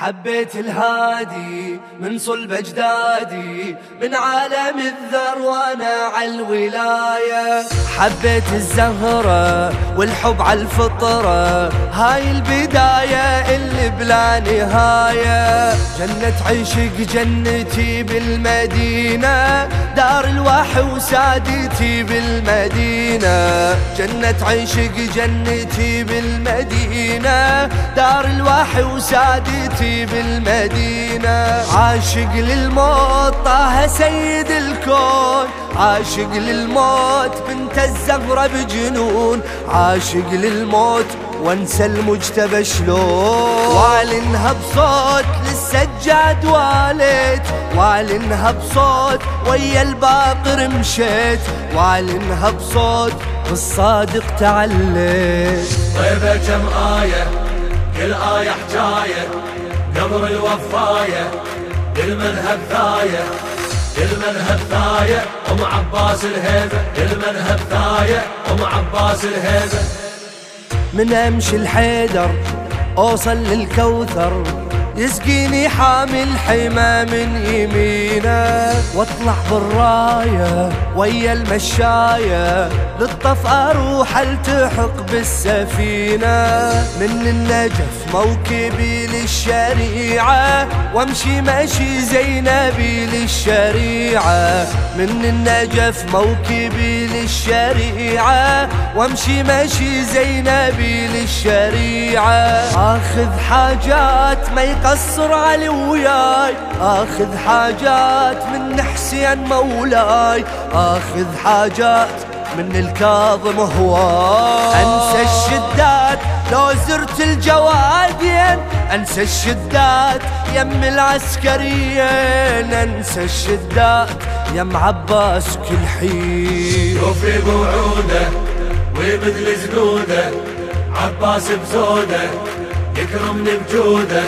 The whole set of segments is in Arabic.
حبيت الهادي من صلب أجدادي من عالم الذر وأنا على الولاية. حبيت الزهرة والحب على الفطرة هاي البداية اللي بلا نهاية. جنة عشق جنتي بالمدينة الوحي وسادتي بالمدينة. جنة عشق جنتي بالمدينة. دار الوحي وسادتي بالمدينة. عاشق للموت طه سيد الكون. عاشق للموت بنت الزهرة بجنون. عاشق للموت وانسى المجتبى شلون. واعلنها بصوت للسجاد واليت. واعلنها بصوت ويا الباقر مشيت. واعلنها بصوت بالصادق تعليت. طيبة كم آية؟ كل آية حجاية قبر الوفاية للمذهب ثاية للمذهب ثاية أم عباس الهيبة. للمذهب ثاية أم عباس الهيبة. من أمشي الحيدر أوصل للكوثر. يسقيني حامل حما من يمينه واطلع بالراية ويا المشاية. للطف أروح ألتحق بالسفينة. من النجف موكبي للشريعة وأمشي مشي زينبي للشريعة. من النجف موكبي للشريعة وأمشي مشي زينبي للشريعة. آخذ حاجات ما يقصر علي وياي. آخذ حاجات من حسين مولاي. آخذ حاجات من الكاظم هواي. أنسى الشدات لو زرت الجوادين أنسى الشدات يم العسكريين. أنسى الشدات يم عباس كل حين. شوفي بوعوده وبدل زنوده. عباس بزوده يكرمني بجوده.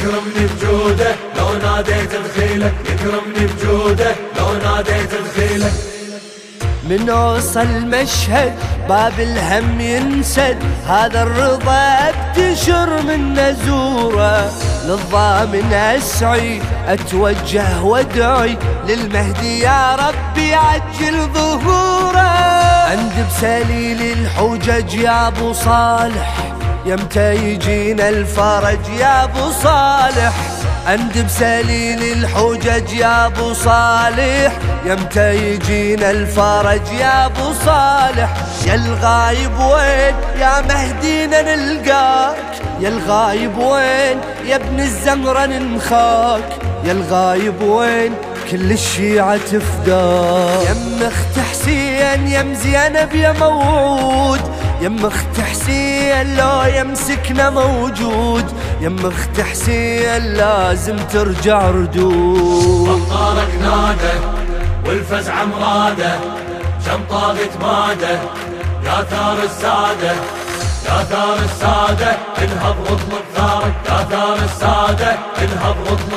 يكرمني بجوده لو ناديت دخيله يكرمني بجوده لو ناديت دخيله من اوصل مشهد باب الهم ينسد. هذا الرضا ابتشر من نزوره. للضامن أسعي أتوجه وأدعي. للمهدي يا ربي عجل ظهوره. عند بسليل الحجج يا أبو صالح. يمتى يجينا الفرج يا أبو صالح. عند بسليل الحجج يا أبو صالح. يمتى يجينا الفرج يا أبو صالح. يا الغايب وين يا مهدينا نلقاك؟ يا الغايب وين يا ابن الزمرة ننخاك؟ يا الغايب وين كل الشيعة تفداك؟ يم أخت حسين يم زينب يا موعود. يم اخت حسين لو يمسكنا موجود. يم اخت حسين لازم ترجع ردود. بطالك نادى والفزع مراده شم طاقت ماده يا ثار الساده يا ثار الساده انهض واطلب ثارك يا ثار الساده انهض واطلب